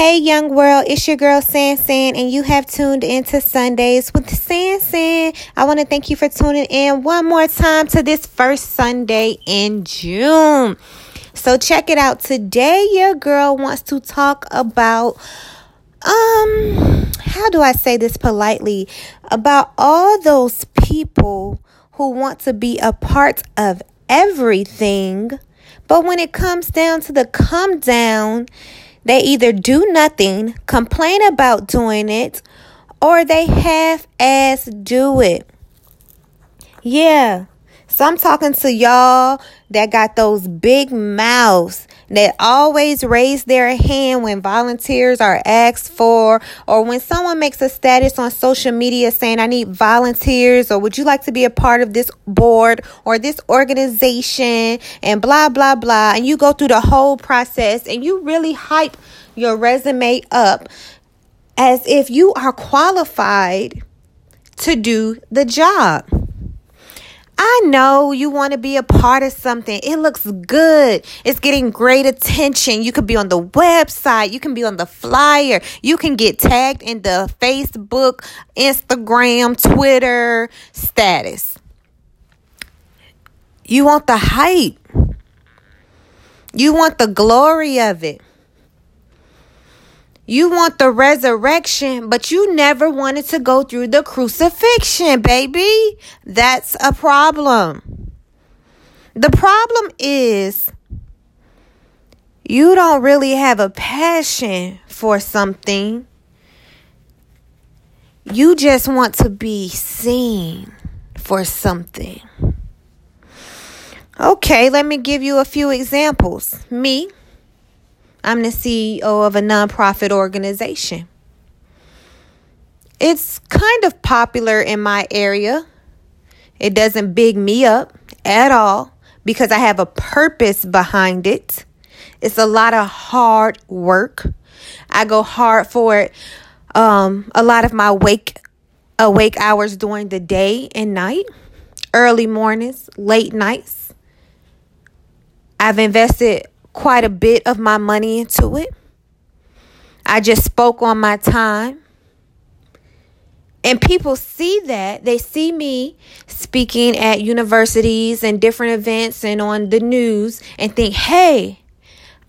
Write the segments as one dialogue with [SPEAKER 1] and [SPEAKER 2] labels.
[SPEAKER 1] Hey, young world, it's your girl San San, and you have tuned into Sundays with San San. I want to thank you for tuning in one more time to this first Sunday in June. So, check it out. Today, your girl wants to talk about, um, how do I say this politely? About all those people who want to be a part of everything, but when it comes down to the come down, they either do nothing, complain about doing it, or they half ass do it. Yeah. So I'm talking to y'all that got those big mouths that always raise their hand when volunteers are asked for, or when someone makes a status on social media saying, I need volunteers, or would you like to be a part of this board or this organization, and blah, blah, blah. And you go through the whole process and you really hype your resume up as if you are qualified to do the job. I know you want to be a part of something. It looks good. It's getting great attention. You could be on the website. You can be on the flyer. You can get tagged in the Facebook, Instagram, Twitter status. You want the hype. You want the glory of it. You want the resurrection, but you never wanted to go through the crucifixion, baby. That's a problem. The problem is you don't really have a passion for something. You just want to be seen for something. Okay, let me give you a few examples. Me, I'm the CEO of a nonprofit organization. It's kind of popular in my area. It doesn't big me up at all because I have a purpose behind it. It's a lot of hard work. I go hard for it. Um, a lot of my wake awake hours during the day and night, early mornings, late nights. I've invested quite a bit of my money into it. I just spoke on my time. And people see that. They see me speaking at universities and different events and on the news and think, hey,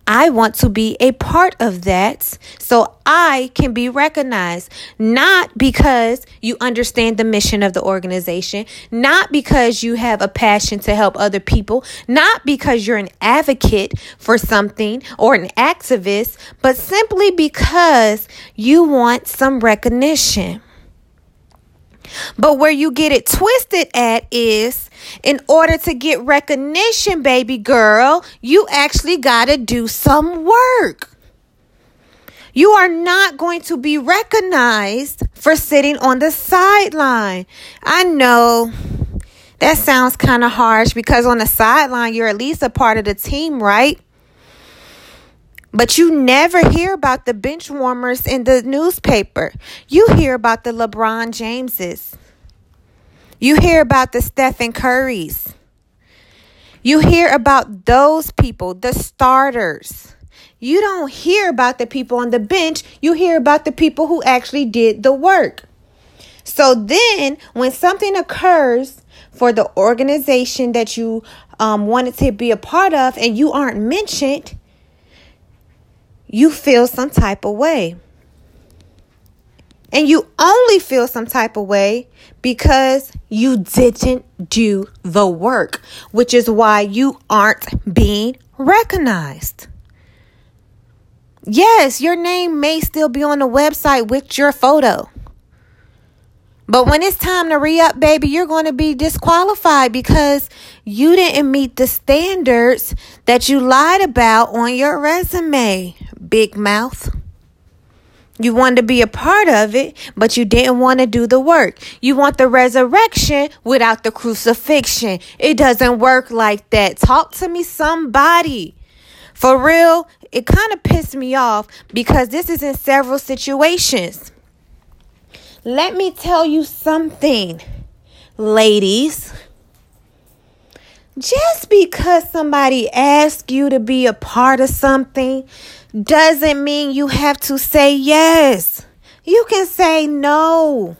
[SPEAKER 1] I want to be a part of that so I can be recognized. Not because you understand the mission of the organization, not because you have a passion to help other people, not because you're an advocate for something or an activist, but simply because you want some recognition. But where you get it twisted at is in order to get recognition, baby girl, you actually got to do some work. You are not going to be recognized for sitting on the sideline. I know that sounds kind of harsh because on the sideline, you're at least a part of the team, right? But you never hear about the bench warmers in the newspaper. You hear about the LeBron Jameses. You hear about the Stephen Currys. You hear about those people, the starters. You don't hear about the people on the bench. You hear about the people who actually did the work. So then, when something occurs for the organization that you um, wanted to be a part of and you aren't mentioned, you feel some type of way. And you only feel some type of way because you didn't do the work, which is why you aren't being recognized. Yes, your name may still be on the website with your photo. But when it's time to re up, baby, you're going to be disqualified because you didn't meet the standards that you lied about on your resume, big mouth. You wanted to be a part of it, but you didn't want to do the work. You want the resurrection without the crucifixion. It doesn't work like that. Talk to me, somebody. For real, it kind of pissed me off because this is in several situations. Let me tell you something, ladies. Just because somebody asks you to be a part of something doesn't mean you have to say yes. You can say no.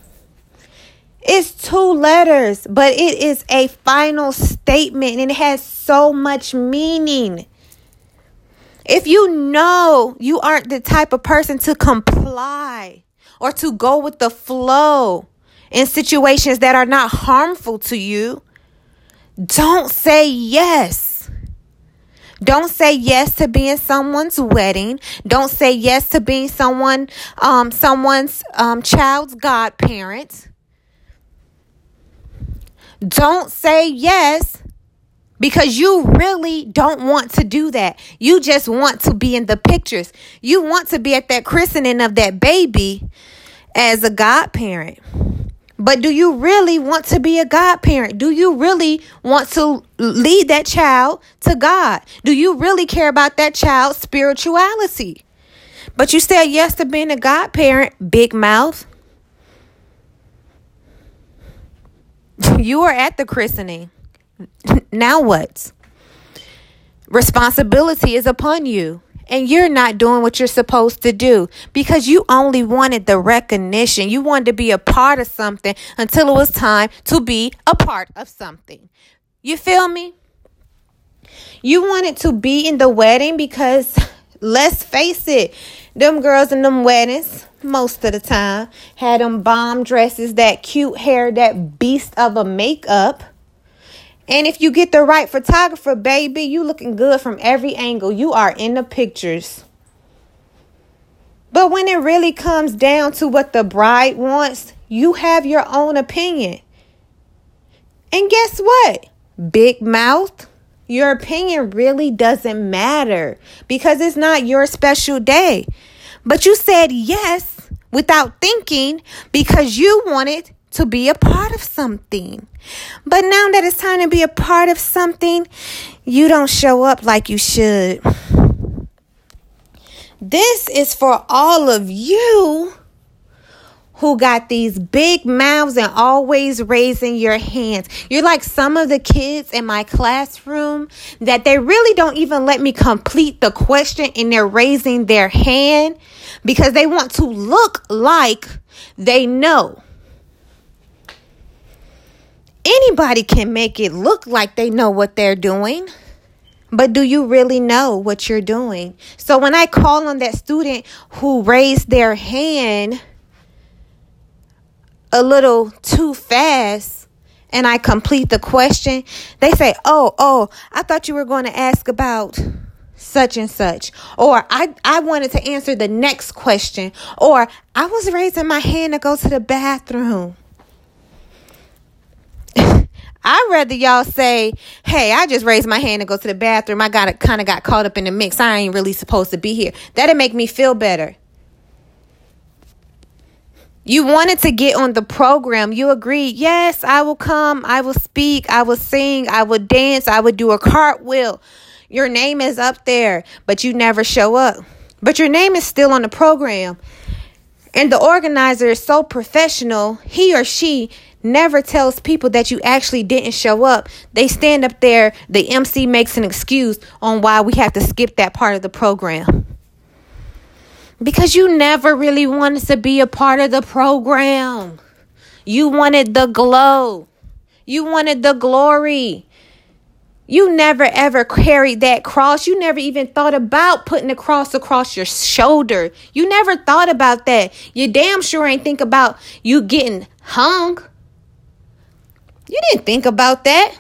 [SPEAKER 1] It's two letters, but it is a final statement and it has so much meaning. If you know you aren't the type of person to comply or to go with the flow in situations that are not harmful to you, don't say yes. Don't say yes to being someone's wedding. Don't say yes to being someone, um, someone's um, child's godparent. Don't say yes because you really don't want to do that. You just want to be in the pictures. You want to be at that christening of that baby as a godparent. But do you really want to be a godparent? Do you really want to lead that child to God? Do you really care about that child's spirituality? But you said yes to being a godparent, big mouth. You are at the christening. now what? Responsibility is upon you. And you're not doing what you're supposed to do because you only wanted the recognition. You wanted to be a part of something until it was time to be a part of something. You feel me? You wanted to be in the wedding because let's face it, them girls in them weddings, most of the time, had them bomb dresses, that cute hair, that beast of a makeup. And if you get the right photographer, baby, you looking good from every angle. You are in the pictures. But when it really comes down to what the bride wants, you have your own opinion. And guess what? Big mouth, your opinion really doesn't matter because it's not your special day. But you said yes without thinking because you wanted to be a part of something. But now that it's time to be a part of something, you don't show up like you should. This is for all of you who got these big mouths and always raising your hands. You're like some of the kids in my classroom that they really don't even let me complete the question and they're raising their hand because they want to look like they know. Anybody can make it look like they know what they're doing. But do you really know what you're doing? So when I call on that student who raised their hand a little too fast and I complete the question, they say, Oh, oh, I thought you were going to ask about such and such. Or I, I wanted to answer the next question. Or I was raising my hand to go to the bathroom. I'd rather y'all say, hey, I just raised my hand to go to the bathroom. I got kind of got caught up in the mix. I ain't really supposed to be here. That'd make me feel better. You wanted to get on the program. You agreed, yes, I will come. I will speak. I will sing. I will dance. I would do a cartwheel. Your name is up there, but you never show up. But your name is still on the program. And the organizer is so professional, he or she never tells people that you actually didn't show up. They stand up there, the MC makes an excuse on why we have to skip that part of the program. Because you never really wanted to be a part of the program. You wanted the glow. You wanted the glory. You never ever carried that cross. You never even thought about putting the cross across your shoulder. You never thought about that. You damn sure ain't think about you getting hung. You didn't think about that.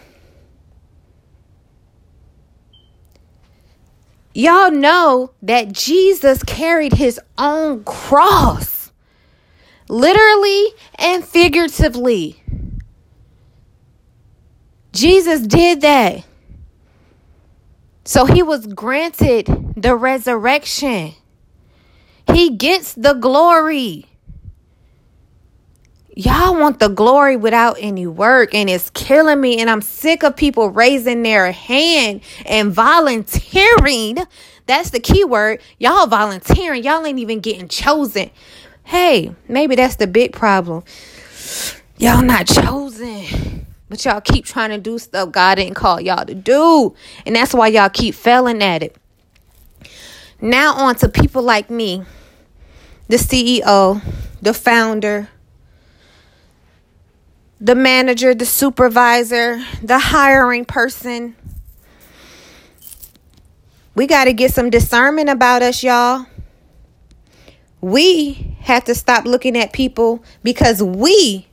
[SPEAKER 1] Y'all know that Jesus carried his own cross, literally and figuratively. Jesus did that. So he was granted the resurrection. He gets the glory. Y'all want the glory without any work, and it's killing me. And I'm sick of people raising their hand and volunteering. That's the key word. Y'all volunteering. Y'all ain't even getting chosen. Hey, maybe that's the big problem. Y'all not chosen. But y'all keep trying to do stuff God didn't call y'all to do. And that's why y'all keep failing at it. Now, on to people like me, the CEO, the founder, the manager, the supervisor, the hiring person. We got to get some discernment about us, y'all. We have to stop looking at people because we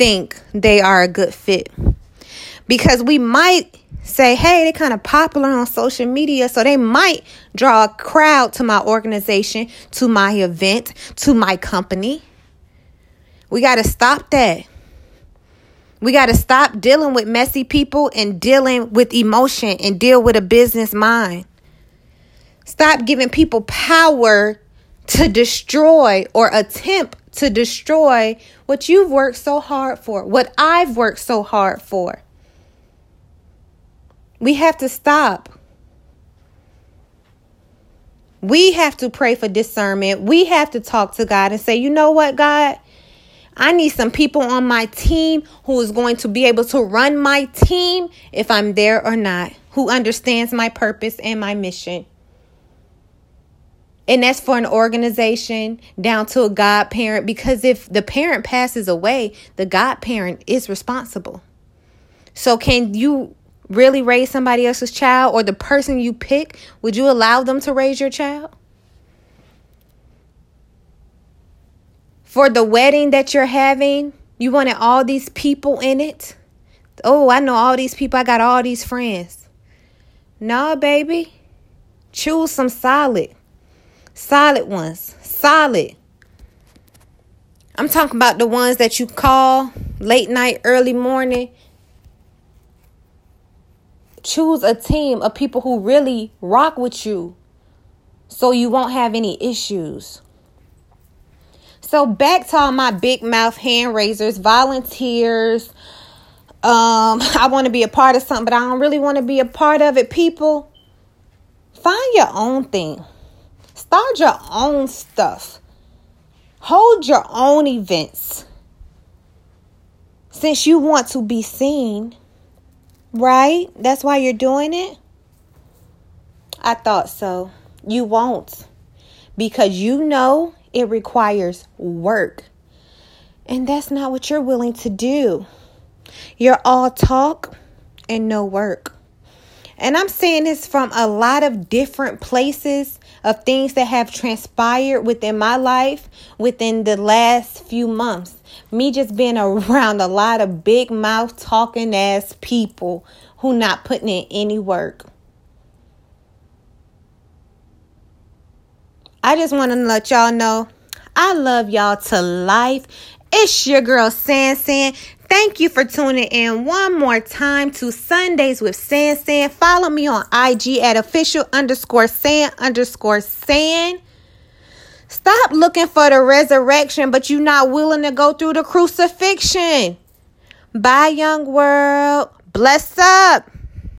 [SPEAKER 1] think they are a good fit. Because we might say, hey, they're kind of popular on social media, so they might draw a crowd to my organization, to my event, to my company. We got to stop that. We got to stop dealing with messy people and dealing with emotion and deal with a business mind. Stop giving people power to destroy or attempt to destroy what you've worked so hard for, what I've worked so hard for. We have to stop. We have to pray for discernment. We have to talk to God and say, you know what, God? I need some people on my team who is going to be able to run my team if I'm there or not, who understands my purpose and my mission. And that's for an organization down to a godparent because if the parent passes away, the godparent is responsible. So, can you really raise somebody else's child or the person you pick, would you allow them to raise your child? For the wedding that you're having, you wanted all these people in it. Oh, I know all these people. I got all these friends. No, baby. Choose some solid. Solid ones. Solid. I'm talking about the ones that you call late night, early morning choose a team of people who really rock with you so you won't have any issues. So back to all my big mouth hand raisers, volunteers. Um, I want to be a part of something, but I don't really want to be a part of it. People, find your own thing. Start your own stuff. Hold your own events. Since you want to be seen, Right? That's why you're doing it? I thought so. You won't. Because you know it requires work. And that's not what you're willing to do. You're all talk and no work. And I'm saying this from a lot of different places of things that have transpired within my life within the last few months. Me just being around a lot of big mouth talking ass people who not putting in any work. I just want to let y'all know I love y'all to life. It's your girl San San. Thank you for tuning in one more time to Sundays with San San. Follow me on IG at official underscore San underscore San. Stop looking for the resurrection, but you're not willing to go through the crucifixion. Bye, young world. Bless up.